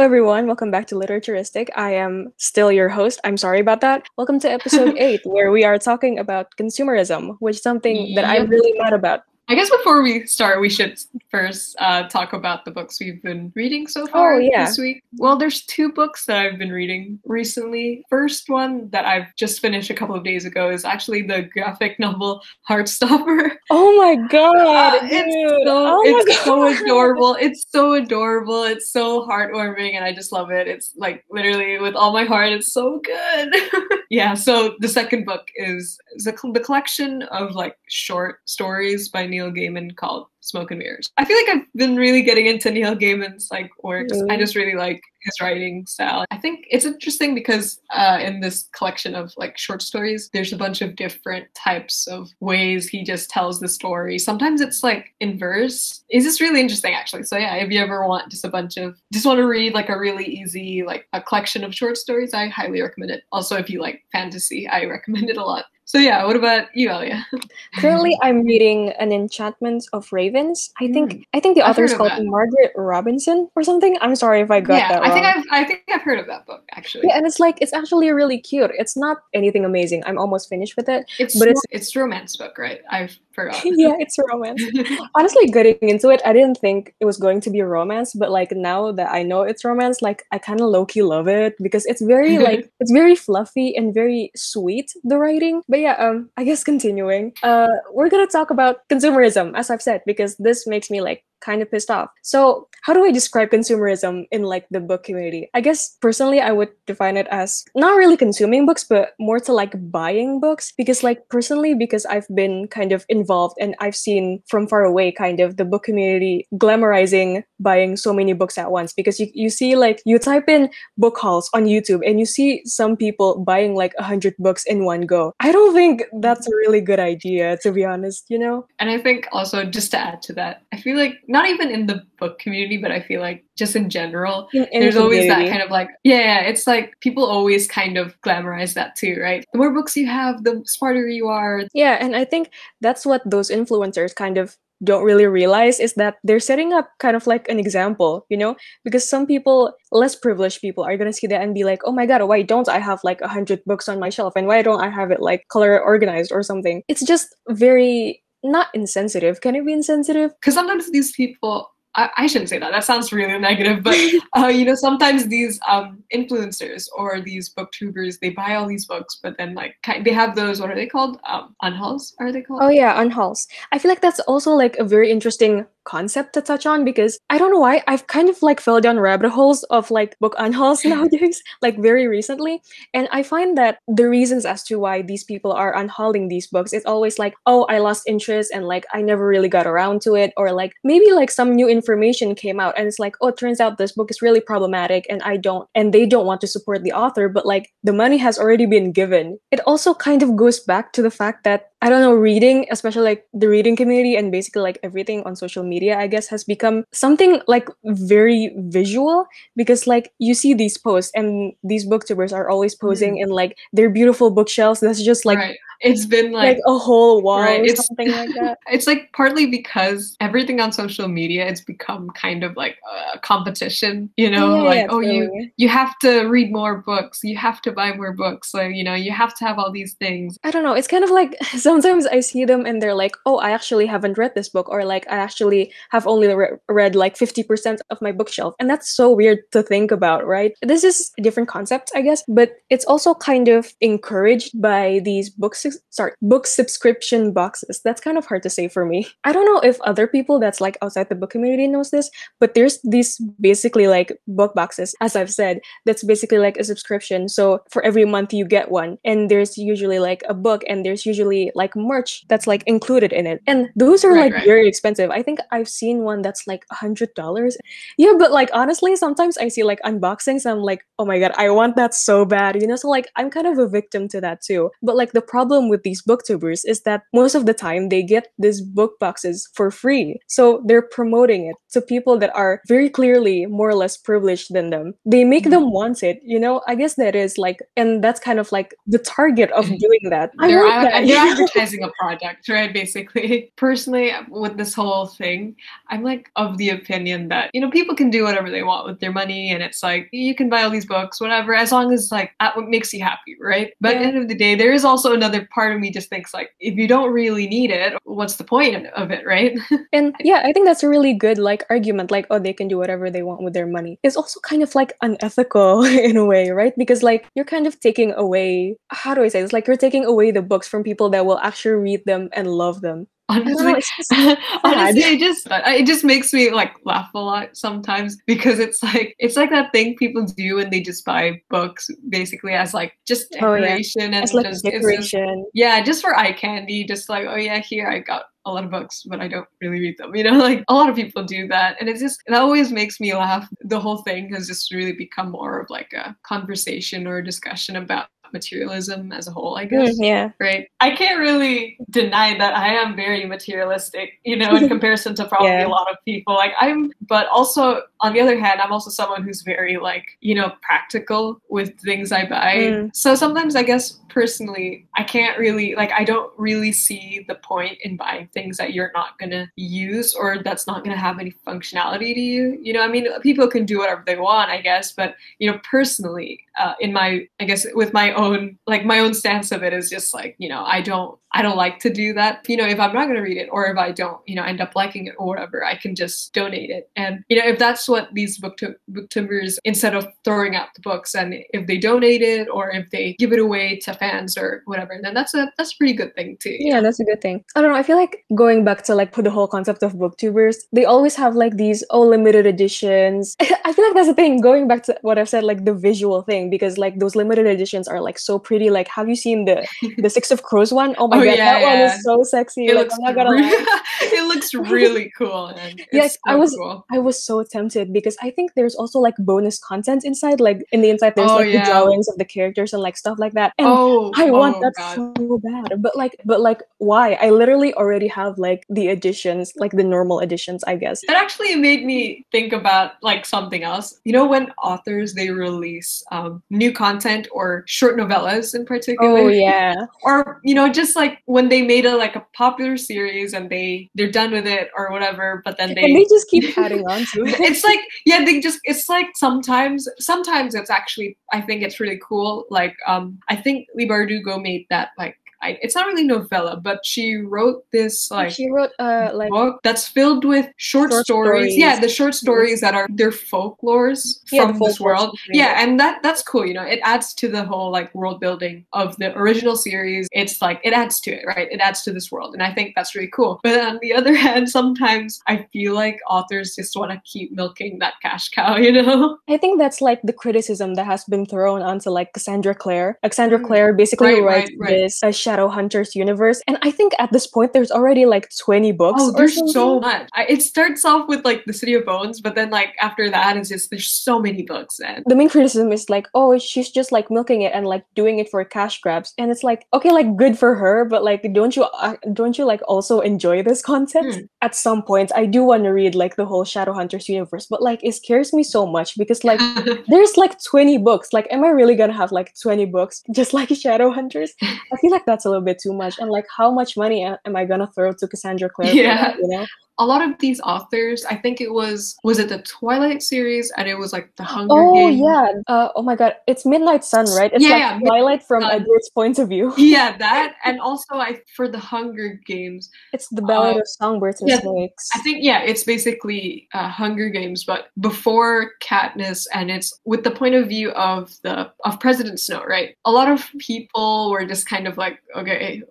everyone. Welcome back to Literaturistic. I am still your host. I'm sorry about that. Welcome to episode eight, where we are talking about consumerism, which is something that I'm really mad about. I guess before we start, we should first uh, talk about the books we've been reading so far Oh, yeah. this week. Well, there's two books that I've been reading recently. First one that I've just finished a couple of days ago is actually the graphic novel Heartstopper. Oh my god, Uh, it's so, oh it's so adorable. It's so adorable. It's so heartwarming, and I just love it. It's like literally with all my heart. It's so good. yeah. So the second book is, is the, the collection of like short stories by Neil Gaiman called Smoke and Mirrors. I feel like I've been really getting into Neil Gaiman's like works. I just really like his writing style. I think it's interesting because uh, in this collection of like short stories, there's a bunch of different types of ways he just tells the story. Sometimes it's like in verse. Is this really interesting actually. So yeah, if you ever want just a bunch of just want to read like a really easy like a collection of short stories, I highly recommend it. Also, if you like fantasy, I recommend it a lot. So yeah, what about you, Alia? Currently, I'm reading An Enchantment of Ravens. I think mm. I think the. Author is called that. Margaret Robinson or something. I'm sorry if I got yeah, that I wrong. think I've I think I've heard of that book actually. yeah, and it's like it's actually really cute. It's not anything amazing. I'm almost finished with it. It's but it's- it's romance book, right? I've forgot. yeah, it's romance. Honestly, getting into it, I didn't think it was going to be a romance, but like now that I know it's romance, like I kind of low key love it because it's very like it's very fluffy and very sweet the writing. But yeah, um, I guess continuing, uh, we're gonna talk about consumerism, as I've said, because this makes me like kind of pissed off. So, how do I describe consumerism in like the book community? I guess personally, I would define it as not really consuming books, but more to like buying books. Because, like, personally, because I've been kind of involved and I've seen from far away kind of the book community glamorizing buying so many books at once. Because you, you see, like, you type in book hauls on YouTube and you see some people buying like a hundred books in one go. I don't think that's a really good idea, to be honest, you know? And I think also just to add to that, I feel like not even in the book community, but I feel like just in general, there's always that kind of like, yeah, it's like people always kind of glamorize that too, right? The more books you have, the smarter you are. Yeah, and I think that's what those influencers kind of don't really realize is that they're setting up kind of like an example, you know? Because some people, less privileged people, are gonna see that and be like, oh my god, why don't I have like a hundred books on my shelf? And why don't I have it like color organized or something? It's just very not insensitive. Can it be insensitive? Because sometimes these people, I, I shouldn't say that, that sounds really negative, but uh, you know, sometimes these um, influencers or these booktubers, they buy all these books, but then like they have those, what are they called? Um, unhauls, are they called? Oh yeah, unhauls. I feel like that's also like a very interesting concept to touch on because I don't know why I've kind of like fell down rabbit holes of like book unhauls nowadays, like very recently. And I find that the reasons as to why these people are unhauling these books, is always like, oh, I lost interest and like I never really got around to it, or like maybe like some new information came out and it's like, oh, it turns out this book is really problematic and I don't and they don't want to support the author, but like the money has already been given. It also kind of goes back to the fact that I don't know, reading, especially like the reading community and basically like everything on social media, I guess, has become something like very visual because like you see these posts and these booktubers are always mm-hmm. posing in like their beautiful bookshelves. That's just like right. It's been like, like, a whole wall Right, or it's- something like that. it's like partly because everything on social media it's become kind of like a competition you know Yeah, like yeah, oh you you have to read more books you have to buy more books so you know you have to have all these things I don't know. It's kind of like sometimes I see them and they're like, "Oh, I actually haven't read this book," or like, "I actually have only re- read like fifty percent of my bookshelf," and that's so weird to think about, right? This is a different concept, I guess, but it's also kind of encouraged by these books. Sorry, book subscription boxes. That's kind of hard to say for me. I don't know if other people that's like outside the book community knows this, but there's these basically like book boxes, as I've said, that's basically like a subscription. So for every month you get one, and there's usually like a book, and there's usually like merch that's like included in it, and those are Right, like right. very expensive. I think I've seen one that's like a hundred dollars. Yeah, but like honestly, sometimes I see like unboxings, I'm like, oh my god, I want that so bad, you know. So like I'm kind of a victim to that too. But like the problem problem with these booktubers is that most of the time they get these book boxes for free. So they're promoting it to people that are very clearly more or less privileged than them. They make Mm-hmm. them want it. You know, I guess that is like, and that's kind of like the target of doing that. They're, ad- that. they're advertising a product, right? Basically, personally, with this whole thing, I'm like of the opinion that you know people can do whatever they want with their money, and it's like you can buy all these books, whatever, as long as like that what makes you happy, right? But at the end of the day, there is also another part of me just thinks like if you don't really need it, what's the point of it, right? And yeah, I think that's a really good like argument. Like, oh, they can do whatever they want with their money. It's also kind of like unethical in a way, right? Because like you're kind of taking away. How do I say this? Like you're taking away the books from people that will actually read them and love them. Honestly, just honestly, it just uh, it just makes me like laugh a lot sometimes because it's like it's like that thing people do when they just buy books basically as like just Oh, yeah. decoration and like just it's just- decoration. yeah, just for eye candy, just like oh yeah, here I got a lot of books, but I don't really read them. You know, like a lot of people do that, and it's just that always makes me laugh. The whole thing has just really become more of like a conversation or a discussion about materialism as a whole. I guess Mm, yeah. right? I can't really deny that I am very materialistic, you know, in comparison to probably Yeah. a lot of people. Like I'm, but also on the other hand, I'm also someone who's very like, you know, practical with things I buy. Mm. So sometimes I guess personally, I can't really like I don't really see the point in buying things that you're not gonna use or that's not gonna have any functionality to you. You know, I mean, people can do whatever they want, I guess, but you know, personally, uh, in my I guess with my own like my own stance of it is just like you know I don't I don't like to do that. You know, if I'm not gonna read it or if I don't you know end up liking it or whatever, I can just donate it. And you know, if that's what these booktu- booktubers instead of throwing out the books and if they donate it or if they give it away to fans or whatever, then that's a that's a pretty good thing too. Yeah, that's a good thing. I don't know. I feel like going back to like put the whole concept of booktubers, they always have like these oh limited editions. I feel like that's the thing. Going back to what I've said, like the visual thing, because like those limited editions are like so pretty. Like, have you seen the the Six of Crows one? Oh my Oh, yeah, that one is so sexy. It like, looks I'm not gonna re- it looks really cool. And Yeah, it's I so was- cool. I was so tempted because I think there's also like bonus content inside. Like in the inside, there's Oh, like yeah. the drawings of the characters and like stuff like that. And oh, I want oh, that God. so bad. But like but like why? I literally already have like the editions, like the normal editions, I guess. That actually made me think about like something else. You know, when authors they release um, new content or short novellas in particular, Oh yeah. or you know, just like when they made a like a popular series and they they're done with it or whatever, but then And they they just keep adding on to it. it's like yeah they just it's like sometimes sometimes it's actually i think it's really cool like um i think Leigh Bardugo made that like I, it's not really novella but she wrote this like she wrote uh like book that's filled with short, Short stories. stories. Yeah, the short stories that are their folklores Yeah, from the this world. Yeah, and that that's cool. You know, it adds to the whole like world building of the original series. It's like it adds to it, right? It adds to this world, and I think that's really cool. But on the other hand, sometimes I feel like authors just want to keep milking that cash cow. You know? I think that's like the criticism that has been thrown onto like Cassandra Clare. Cassandra Mm. Clare basically Right, writes right, right. this uh, Shadowhunters universe, and I think at this point there's already like 20 books. Oh, there's something. so much. I, it starts off with like the City of Bones, but then like after that, it's just there's so many books. And the main criticism is like, oh, she's just like milking it and like doing it for cash grabs, and it's like, okay, like good for her, but like, don't you uh, don't you like also enjoy this content? Hmm. At some point, I do want to read like the whole Shadowhunters universe, but like it scares me so much because like there's like 20 books. Like, am I really gonna have like 20 books just like Shadowhunters? I feel like that's a little bit too much, and like, how much money am I gonna throw to Cassandra Clare? Yeah. that, you know. A lot of these authors, I think it was was it the Twilight series and it was like the Hunger Oh Games. yeah. Uh, oh my God, it's Midnight Sun, right? It's Yeah, like yeah, Midnight Twilight from Sun. Edward's point of view. Yeah, that and also I for the Hunger Games. It's the Ballad Uh, of Songbirds and yeah, Snakes. I think yeah, it's basically uh, Hunger Games, but before Katniss, and it's with the point of view of the of President Snow, right? A lot of people were just kind of like, okay,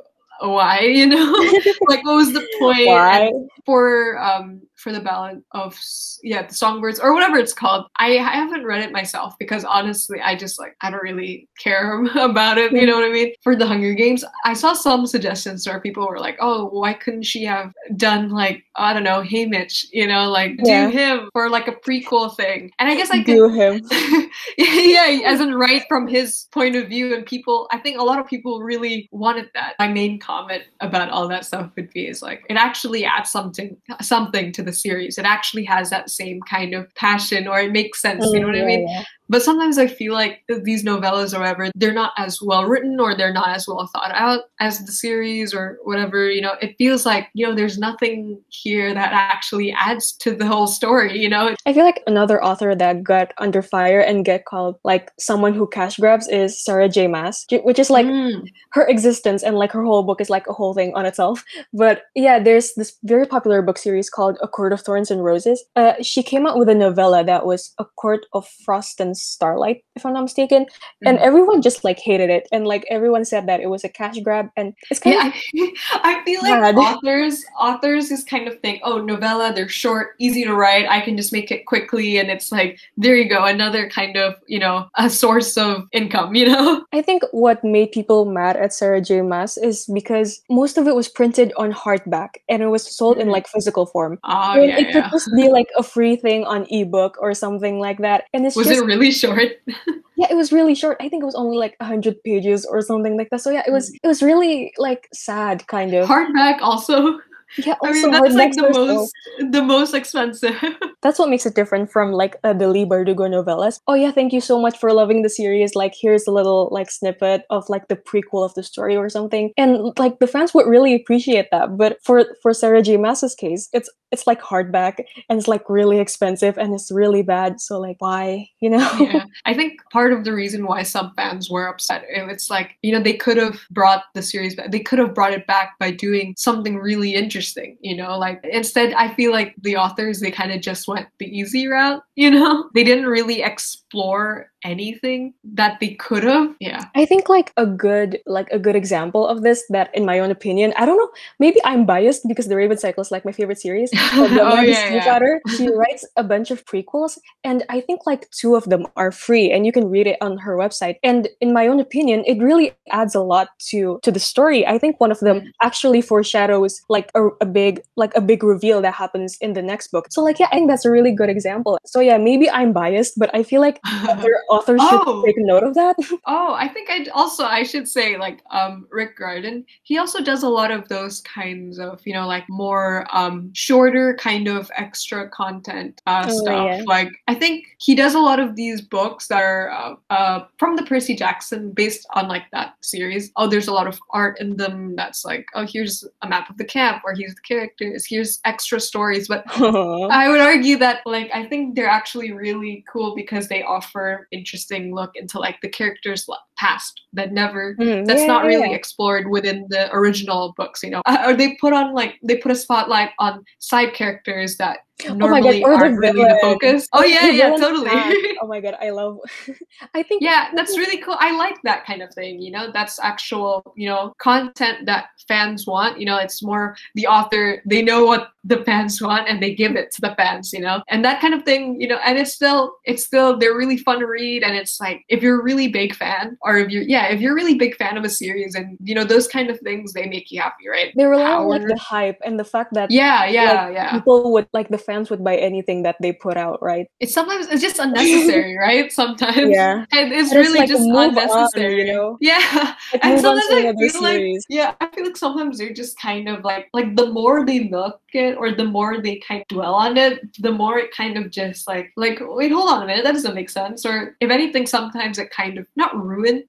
why, you know, like what was the point? For um for the ballad of yeah the songbirds or whatever it's called i, I haven't read it myself because honestly i just like i don't really care about it you know what i mean for the hunger games i saw some suggestions where people were like oh why couldn't she have done like i don't know Haymitch you know like Yeah. do him for like a prequel thing and i guess i could Do him. yeah, as in right from his point of view, and people. I think a lot of people really wanted that. My main comment about all that stuff would be is like it actually adds something something to the series. It actually has that same kind of passion, or it makes sense. You know what I Mm, mean? yeah, yeah. But sometimes I feel like these novellas or whatever, they're not as well written or they're not as well thought out as the series or whatever. You know, it feels like, you know, there's nothing here that actually adds to the whole story, you know? I feel like another author that got under fire and get called like someone who cash grabs is Sarah J. Maas, which is like Mm. her existence and like her whole book is like a whole thing on itself. But yeah, there's this very popular book series called A Court of Thorns and Roses. Uh, she came out with a novella that was A Court of Frost and Starlight, if I'm not mistaken, and Mhm. everyone just like hated it, and like everyone said that it was a cash grab, and it's kind Yeah, of I, I feel like Bad. authors authors just kind of think, oh, novella, they're short, easy to write. I can just make it quickly, and it's like, there you go, another kind of, you know, a source of income, you know? I think what made people mad at Sarah J. Maas is because most of it was printed on hardback and it was sold in Mhm. like physical form. Oh yeah, it could yeah. just be like a free thing on ebook or something like that. And it's Was just it really short? yeah, it was really short. I think it was only like hundred pages or something like that. So yeah, it was it was really like sad kind of. Hardback also. Yeah, I also mean, that's like the most the most expensive. that's what makes it different from like uh, the Leigh Bardugo novellas. Oh yeah, thank you so much for loving the series. Like here's a little like snippet of like the prequel of the story or something, and like the fans would really appreciate that. But for for Sarah J. Maas's case, it's it's like hardback and it's like really expensive and it's really bad. So like why you know? yeah. I think part of the reason why some fans were upset, it's like, you know, they could have brought the series back. They could have brought it back by doing something really interesting, you know, like instead, I feel like the authors, they kind of just went the easy route, you know? They didn't really explore anything that they could have. Yeah. I think like a good like a good example of this that in my own opinion, I don't know, maybe I'm biased because The Raven Cycle is like my favorite series. But the oh, yeah, yeah. Stiefvater, she writes a bunch of prequels and I think like two of them are free and you can read it on her website. And in my own opinion, it really adds a lot to to the story. I think one of them Mm. actually foreshadows like a, a big like a big reveal that happens in the next book. So like yeah, I think that's a really good example. So yeah, maybe I'm biased, but I feel like other authors should Oh. take note of that. Oh, I think I also I should say like um Rick Riordan. He also does a lot of those kinds of you know like more um shorter kind of extra content uh, Oh, stuff. yeah. Like I think he does a lot of these books that are uh, uh from the Percy Jackson based on like that series. Oh, there's a lot of art in them. That's like oh here's a map of the camp or here's the characters. Here's extra stories, but I would argue that like I think they're actually really cool because they offer interesting look into like the characters' past that never Mm, that's yeah, not really yeah. explored within the original books. You know, uh, or they put on like they put a spotlight on side characters that Oh normally or the aren't really the focus. Oh The yeah, yeah, totally. Oh my god, I love. I think Yeah, that's really cool. I like that kind of thing. You know, that's actual, you know, content that fans want. You know, it's more the author, they know what the fans want and they give it to the fans, you know? And that kind of thing, you know, and it's still, it's still, they're really fun to read. And it's like, if you're a really big fan, or if you're, yeah, if you're really big fan of a series and, you know, those kind of things, they make you happy, right? they rely on like Power. the hype and the fact that Yeah, yeah, like, yeah. people would like the fans would buy anything that they put out, right? It's sometimes, it's just unnecessary, right? Sometimes. Yeah. And it's And it's really like, just move on, unnecessary. you know? Yeah. Like, and sometimes I feel like yeah, I feel like sometimes they're just kind of like like the more they look it or the more they kind of dwell on it, the more it kind of just like like wait, hold on a minute, that doesn't make sense. Or if anything, sometimes it kind of not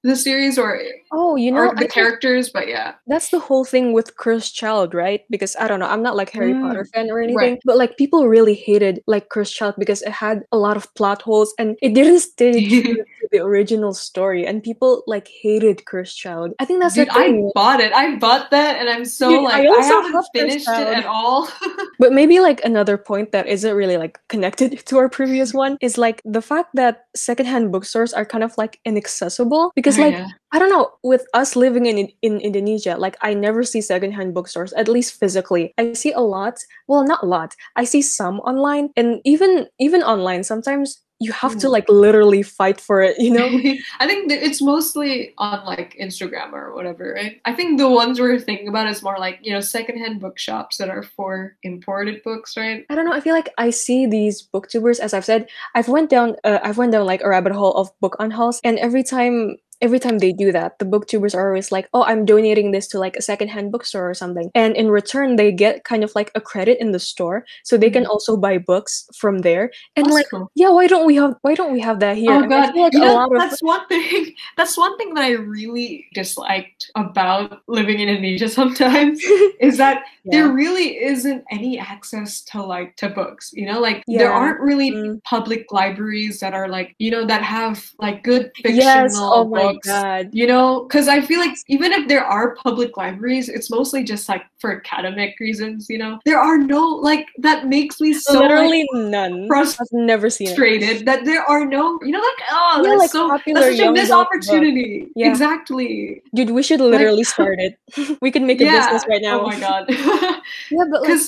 the series or Oh, you know, or I the think characters, but yeah. that's the whole thing with Cursed Child, right? Because I don't know, I'm not like Harry Mm, Potter fan or anything, right. but like people really hated like Cursed Child because it had a lot of plot holes and it didn't stay true to the original story, and people like hated Cursed Child. I think that's Dude, I bought it. I bought that, and I'm so Dude, like I I, also haven't finished it at all. But maybe like another point that isn't really like connected to our previous one is like the fact that secondhand bookstores are kind of like inaccessible because Oh, like yeah. I don't know with us living in in Indonesia like I never see secondhand bookstores at least physically. I see a lot, well not a lot. I see some online and even even online sometimes you have to Mm. like literally fight for it, you know? I think it's mostly on like Instagram or whatever, right? I think the ones we're thinking about is more like, you know, secondhand bookshops that are for imported books, right? I don't know. I feel like I see these booktubers, as I've said, I've went down, uh, I've went down like a rabbit hole of book unhauls, and every time, every time they do that, the booktubers are always like, "Oh, I'm donating this to like a secondhand bookstore or something," and in return, they get kind of like a credit in the store, so they can Mhm. also buy books from there. And That's like, cool. yeah, why don't we have, why don't we have that here? Oh And god, like you a know, lot of that's one thing. That's one thing that I really disliked about living in Indonesia. Sometimes is that there really isn't any access to like to books. You know, like there aren't really Mm. public libraries that are like you know that have like good fictional yes. Oh my Oh, books. god. You know, because I feel like even if there are public libraries, it's mostly just like for academic reasons. You know, there are no like that makes me so like, Literally none. frustrated I've never seen it. frustrated that there are no you know like oh Yeah, that's like so popular that's such a missed book. opportunity Yeah. exactly Dude, we should literally start it. we could make a yeah business right now. oh my god Yeah, but like,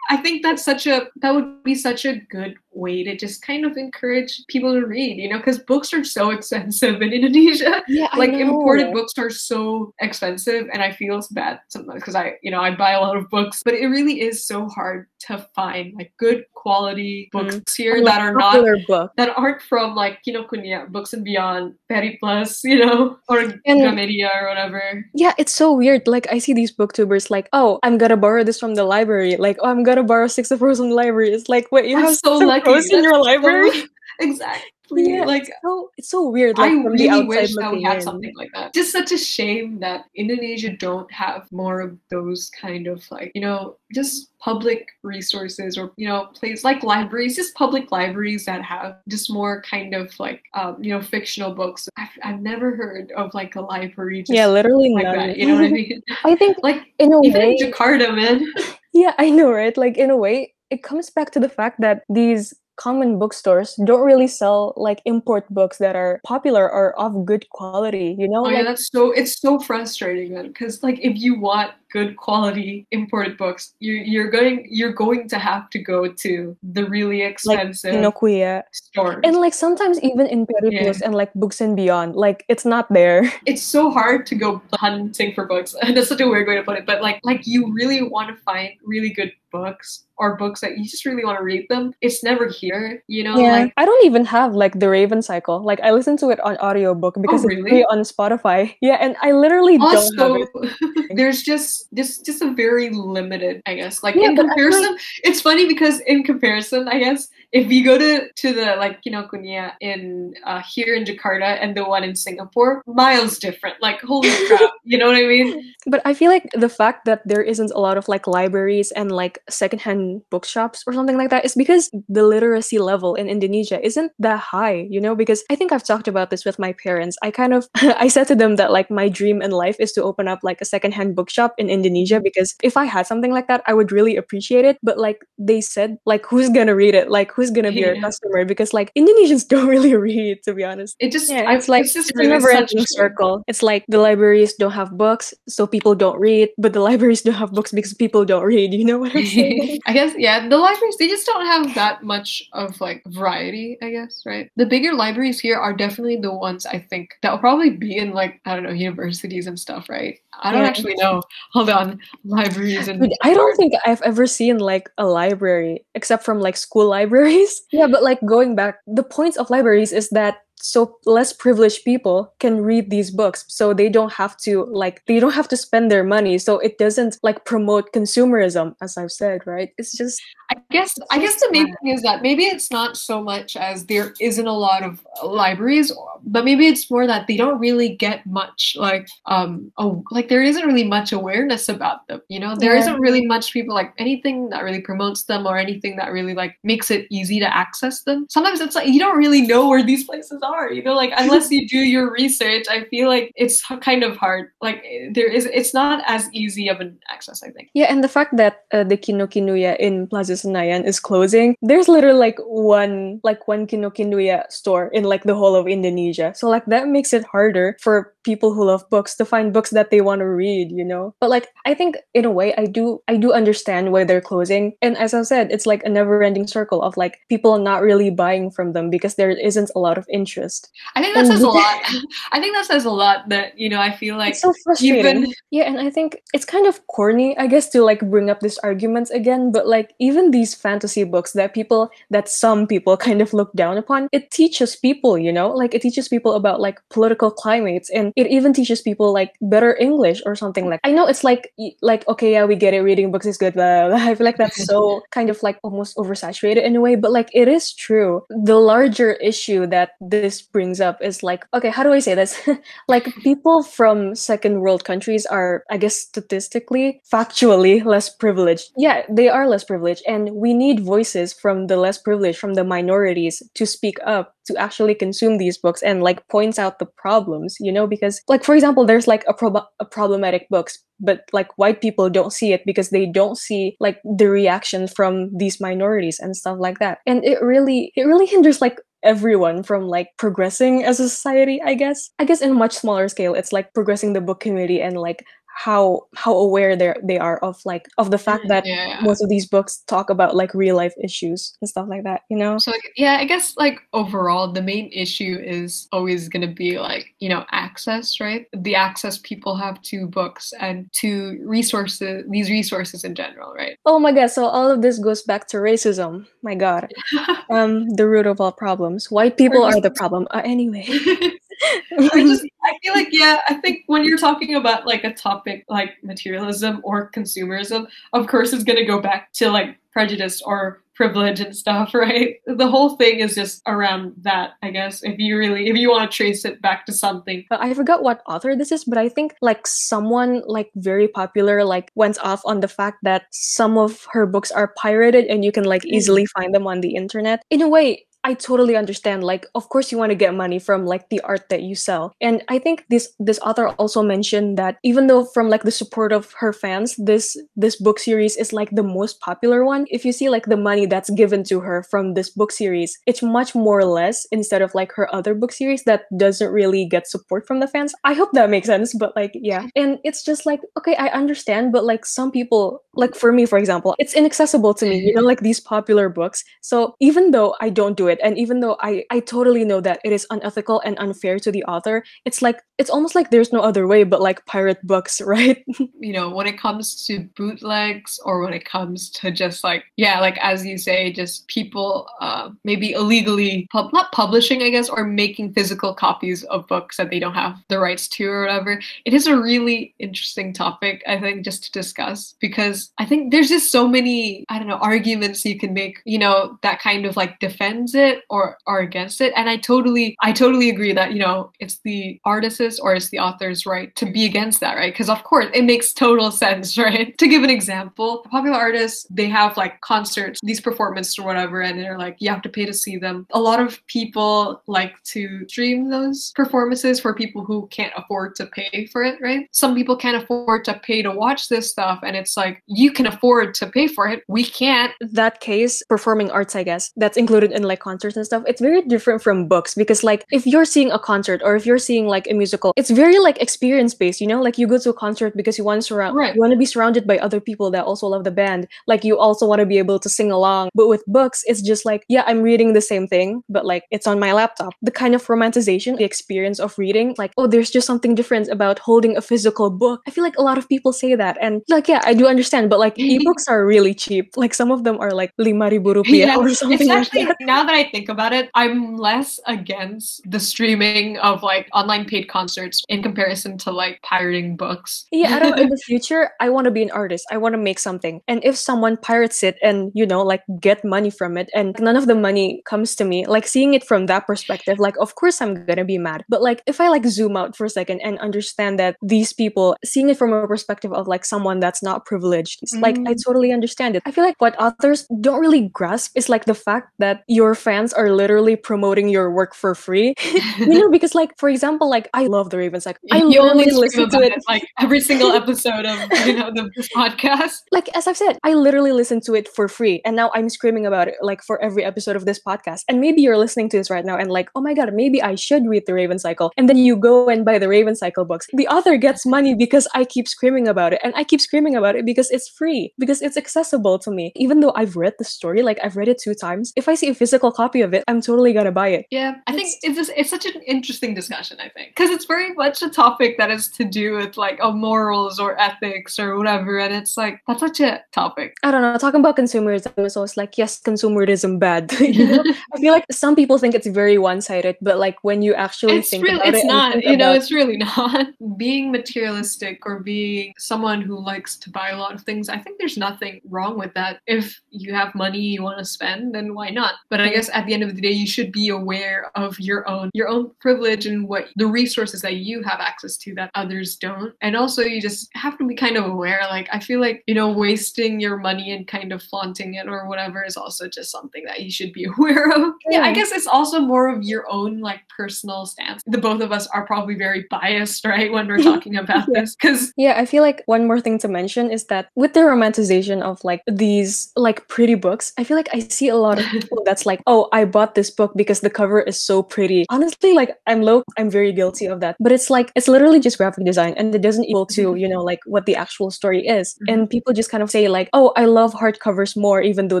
i think that's such a that would be such a good way to just kind of encourage people to read you know because books are so expensive in indonesia. Yeah, like imported books are so expensive and i feel bad sometimes because i you know i buy a lot of books but it really is so hard to find like good quality books Mm. here like, that are not book. that aren't from like Kinokuniya, Books and Beyond, Periplus, you know, or And- Gramedia or whatever. Yeah, it's so weird. Like I see these booktubers like, oh, I'm gonna borrow this from the library. Like, oh, I'm gonna borrow Six of Rose from the library. It's like, wait, you I'm have so Six lucky. Rose in your That's so- library? exactly. Yeah, like it's so it's so weird. Like I really wish that we had in. something like that. Just such a shame that Indonesia don't have more of those kind of like, you know, just public resources or, you know, places like libraries, just public libraries that have just more kind of like, um, you know, fictional books. I've, I've never heard of like a library just Yeah, literally like none. that. You know what I mean? I think like in a even way, in Jakarta, man. yeah, I know, right? Like in a way, it comes back to the fact that these common bookstores don't really sell like import books that are popular or of good quality. You know, Oh yeah, like that's so it's so frustrating man. Because like if you want good quality imported books, you you're going you're going to have to go to the really like expensive stores. And like sometimes even in Periplus and like Books and Beyond, like it's not there. it's so hard to go hunting for books. That's such a weird way to put it, but like like you really want to find really good books or books that you just really want to read them. It's never here, you know. yeah, Like I don't even have like the Raven Cycle. Like I listen to it on audiobook because oh, it's Oh, really? free on Spotify. Yeah, and I literally don't have also it. there's just just just a very limited i guess. Like Yeah, in but I feel comparison it's funny because in comparison i guess if you go to to the like kinokuniya in uh, here in jakarta and the one in singapore miles different like holy crap you know what i mean But I feel like the fact that there isn't a lot of like libraries and like secondhand bookshops or something like that is because the literacy level in Indonesia isn't that high, you know? Because I think I've talked about this with my parents. I kind of I said to them that like my dream in life is to open up like a secondhand bookshop in Indonesia because if I had something like that, I would really appreciate it. But like they said, like who's gonna read it? Like who's gonna be our customer? Because like Indonesians don't really read, to be honest. it just Yeah, I- it's like it's just it's a really never ending circle. It's like the libraries don't have books, so people don't read, but the libraries don't have books because people don't read. You know what I'm saying? I guess yeah, the libraries they just don't have that much of like variety, I guess, right? The bigger libraries here are definitely the ones I think that will probably be in like I don't know, universities and stuff, right? I don't Yeah. actually know. Hold on. Libraries and Dude, I don't think I've ever seen like a library except from like school libraries. Yeah, but like going back, the points of libraries is that so less privileged people can read these books so they don't have to like they don't have to spend their money so it doesn't like promote consumerism as i've said right it's just I guess I guess the main thing is that maybe it's not so much as there isn't a lot of libraries, but maybe it's more that they don't really get much like um oh like there isn't really much awareness about them. You know, there Yeah. not really much people like anything that really promotes them or anything that really like makes it easy to access them. Sometimes it's like you don't really know where these places are. You know, like unless you do your research, I feel like it's kind of hard. Like there is, it's not as easy of an access. I think. Yeah, and the fact that uh, the Kinokuniya in Plaza Senayan is closing, there's literally like one like one Kinokuniya store in like the whole of Indonesia. So like that makes it harder for people who love books to find books that they want to read, you know? But like I think in a way I do I do understand why they're closing. And as I said, it's like a never ending circle of like people not really buying from them because there isn't a lot of interest. I think that and says a lot. I think that says a lot that, you know, I feel like it's so frustrating. Even... Yeah, and I think it's kind of corny, I guess, to like bring up these arguments again, but like even these fantasy books that people that some people kind of look down upon, it teaches people, you know, like it teaches people about like political climates and it even teaches people like better English or something like I know it's like like okay, yeah, we get it, reading books is good, but I feel like that's so kind of like almost oversaturated in a way, but like it is true. The larger issue that this brings up is like, okay, how do I say this? like people from second world countries are, I guess, statistically, factually less privileged. Yeah, they are less privileged, and we need voices from the less privileged, from the minorities to speak up to actually consume these books and like points out the problems you know because like for example there's like a, a problematic books but like white people don't see it because they don't see like the reaction from these minorities and stuff like that. And it really it really hinders like everyone from like progressing as a society i guess. I guess in a much smaller scale it's like progressing the book community and like how how aware they they are of like of the fact that yeah. most of these books talk about like real life issues and stuff like that you know? So like, yeah i guess like overall the main issue is always going to be like you know access right? The access people have to books and to resources these resources in general right? Oh my god so all of this goes back to racism. My god. Um the root of all problems. White people are the problem. Uh, anyway I just I feel like yeah, I think when you're talking about like a topic like materialism or consumerism, of course it's gonna go back to like prejudice or privilege and stuff, right? The whole thing is just around that, I guess. If you really if you want to trace it back to something. I forgot what author this is, but I think like someone like very popular like went off on the fact that some of her books are pirated and you can like easily mm-hmm. find them on the internet. In a way, I totally understand. Like, of course, you want to get money from like the art that you sell, and I think this this author also mentioned that even though from like the support of her fans, this this book series is like the most popular one. If you see like the money that's given to her from this book series, it's much more or less instead of like her other book series that doesn't really get support from the fans. I hope that makes sense, but like yeah, and it's just like okay, I understand, but like some people, like for me, for example, it's inaccessible to me. You know, like these popular books. So even though I don't do it. And even though I, I totally know that it is unethical and unfair to the author, it's like it's almost like there's no other way but like pirate books, right? you know, when it comes to bootlegs or when it comes to just like yeah, like as you say, just people uh, maybe illegally pub- not publishing, I guess, or making physical copies of books that they don't have the rights to or whatever. It is a really interesting topic, I think, just to discuss because I think there's just so many I don't know arguments you can make, you know, that kind of like defends it or are against it. And i totally i totally agree that you know it's the artist's or it's the author's right to be against that right? Because of course it makes total sense right? To give an example popular artists they have like concerts these performances or whatever and they're like you have to pay to see them. A lot of people like to stream those performances for people who can't afford to pay for it right? Some people can't afford to pay to watch this stuff and it's like you can afford to pay for it. We can't. That case performing arts i guess that's included in like concerts and stuff, it's very different from books because like if you're seeing a concert or if you're seeing like a musical, it's very like experience based, you know? Like you go to a concert because you want to surround right. you want to be surrounded by other people that also love the band. Like you also want to be able to sing along. But with books, it's just like, yeah, I'm reading the same thing, but like it's on my laptop. The kind of romanticization, the experience of reading, like, oh, there's just something different about holding a physical book. I feel like a lot of people say that. And like, yeah, I do understand, but like ebooks are really cheap. Like some of them are like lima ribu rupiah yeah, or something like that. Now that I think about it, I'm less against the streaming of like online paid concerts in comparison to like pirating books. Yeah, I don't in the future, I want to be an artist. I want to make something. And if someone pirates it and, you know, like get money from it and none of the money comes to me, like seeing it from that perspective, like of course I'm going to be mad. But like if I like zoom out for a second and understand that these people seeing it from a perspective of like someone that's not privileged, mm. like I mm. totally understand it. I feel like what authors don't really grasp is like the fact that your fans are literally promoting your work for free. you know, because like for example, like I love the Ravens. Cycle. I you only listen listen to it. like every single episode of you know the, podcast. like as I've said, I literally listen to it for free, and now I'm screaming about it like for every episode of this podcast. And maybe you're listening to this right now and like, oh my god, maybe I should read the Raven Cycle. And then you go and buy the Raven Cycle books. The author gets money because I keep screaming about it, and I keep screaming about it because it's free, because it's accessible to me. Even though I've read the story, like I've read it two times. If I see a physical copy of it, I'm totally gonna buy it. Yeah, I think it's just it's such an interesting discussion. I think because it's very much a topic that is to do with like oh, morals or ethics or whatever, and it's like that's such a topic. I don't know. Talking about consumerism is always like, yes, consumerism bad. you know? I feel like some people think it's very one-sided, but like when you actually It's think really about it's it, not. You know, about- it's really not. Being materialistic or being someone who likes to buy a lot of things, I think there's nothing wrong with that. If you have money you want to spend, then why not? But I Mm. Guess at the end of the day, you should be aware of your own your own privilege and what the resources that you have access to that others don't. And also, you just have to be kind of aware. Like I feel like you know, wasting your money and kind of flaunting it or whatever is also just something that you should be aware of. Yeah, I guess it's also more of your own like personal stance. The both of us are probably very biased, right, when we're talking about Yeah. this because Yeah, I feel like one more thing to mention is that with the romanticization of like these like pretty books, I feel like I see a lot of people that's like, oh, I bought this book because the cover is so pretty. Honestly, like I'm low, I'm very guilty of that. But it's like it's literally just graphic design and it doesn't equal to, you know, like what the actual story is. Mhm. And people just kind of say like, oh, I love hardcovers more even though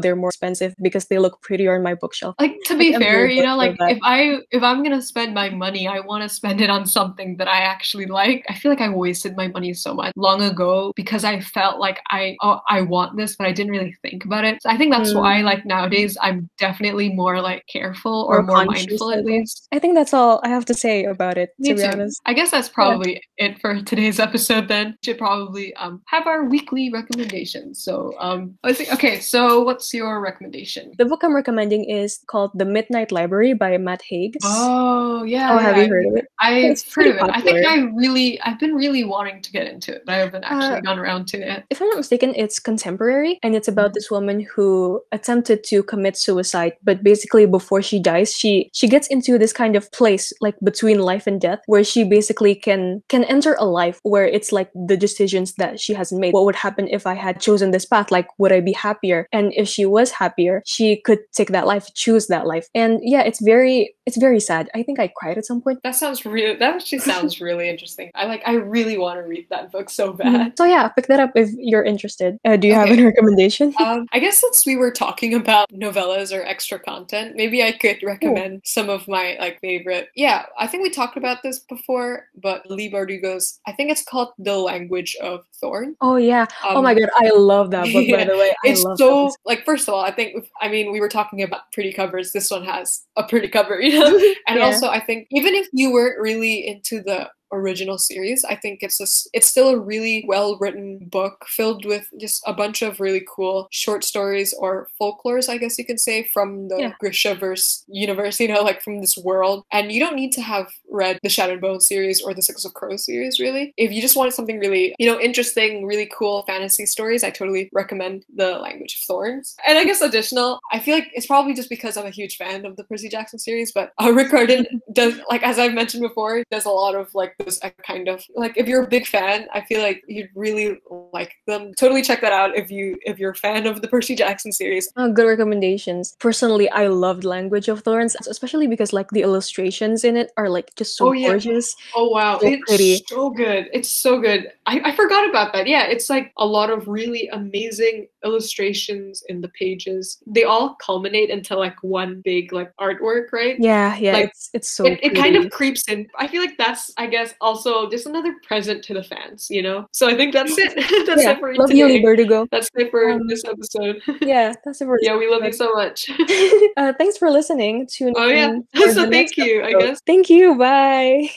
they're more expensive because they look prettier on my bookshelf. like to be Like, fair, you know, like if I if I'm gonna spend my money, I want to spend it on something that I actually like. I feel like I wasted my money so much long ago because I felt like I oh I want this, but I didn't really think about it. So I think that's Mm. why like nowadays I'm definitely more like careful or, Or more mindful at least. I think that's all I have to say about it, Me to be too. honest. I guess that's probably it for today's episode. Then we should probably um have our weekly recommendations. So um I think okay. So what's your recommendation? The book I'm recommending is called The Midnight Library by Matt Haig. Oh yeah. Oh, have yeah, you heard of it? I've It's heard of it. I think. I really, I've been really wanting to get into it, but I haven't actually Uh, gone around to it. If I'm not mistaken, it's contemporary and it's about Mhm. this woman who attempted to commit suicide, but basically before she dies, she she gets into this kind of place like between life and death where she basically can can enter a life where it's like the decisions that she hasn't made. What would happen if I had chosen this path? Like would I be happier? And if she was happier, she could take that life, choose that life. And yeah, it's very it's very sad. I think I cried at some point. That sounds really. That actually sounds really interesting. I like. I really want to read that book so bad. So yeah, pick that up if you're interested. Uh, do you have any recommendation? Um, I guess since we were talking about novellas or extra content, maybe I could recommend some of my like favorite. Yeah, I think we talked about this before, but Leigh Bardugo's. I think it's called The Language of Thorn. Oh yeah. oh my Um, god, I love that book by the way. I it's so like first of all i think i mean we were talking about pretty covers this one has a pretty cover you know and Yeah. also i think even if you weren't really into the original series. I think it's a, it's still a really well written book filled with just a bunch of really cool short stories or folklores i guess you can say from the Yeah. grishaverse universe you know like from this world. And you don't need to have read the Shadow and Bone series or the six of crows series really. If you just wanted something really you know interesting really cool fantasy stories i totally recommend the language of thorns. And i guess additional i feel like it's probably just because i'm a huge fan of the percy jackson series but uh, rick Riordan does like as i've mentioned before does a lot of like those uh, kind of like if you're a big fan i feel like you'd really like them totally check that out if you if you're a fan of the percy jackson series Oh, good recommendations. Personally, I loved Language of Thorns, especially because like the illustrations in it are like just so Oh, yeah. gorgeous. Oh wow, So it's pretty. so good. It's so good. I, I forgot about that. Yeah, it's like a lot of really amazing illustrations in the pages. They all culminate into like one big like artwork, right? Yeah, yeah, Like, it's it's so it, it kind of creeps in. I feel like that's, I guess, also just another present to the fans, you know? So I think that's it. that's yeah. it for Love you, today. Libertigo. That's it for Um, this episode. Yeah, that's it for yeah, we love you so much. uh, thanks for listening. Tune Oh, yeah. So thank you, I guess. Thank you. Bye.